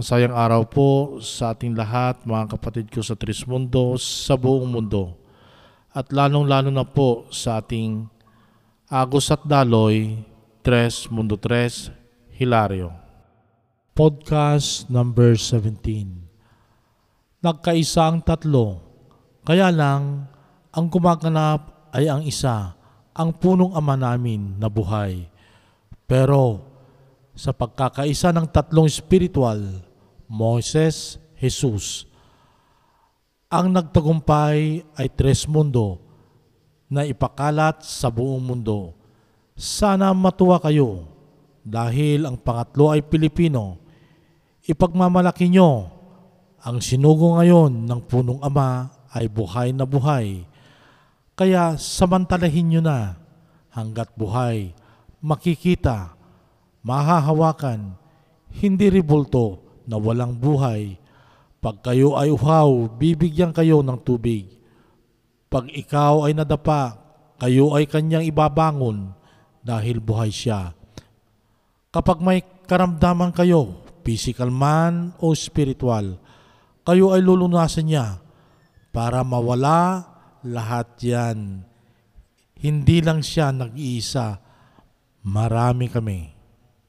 Masayang araw po sa ating lahat, mga kapatid ko sa Trismundo, sa buong mundo. At lalong-lalo na po sa ating Agos at Daloy, Tres Mundo Tres, Hilario. Podcast number 17. Nagkaisa ang tatlo, kaya lang ang kumakanap ay ang isa, ang punong ama namin na buhay. Pero sa pagkakaisa ng tatlong spiritual, Moses, Jesus. Ang nagtagumpay ay tres mundo na ipakalat sa buong mundo. Sana matuwa kayo dahil ang pangatlo ay Pilipino. Ipagmamalaki nyo ang sinugo ngayon ng punong ama ay buhay na buhay. Kaya samantalahin nyo na hanggat buhay, makikita, mahahawakan, hindi ribulto na walang buhay. Pag kayo ay uhaw, bibigyan kayo ng tubig. Pag ikaw ay nadapa, kayo ay kanyang ibabangon dahil buhay siya. Kapag may karamdaman kayo, physical man o spiritual, kayo ay lulunasan niya para mawala lahat yan. Hindi lang siya nag-iisa, marami kami.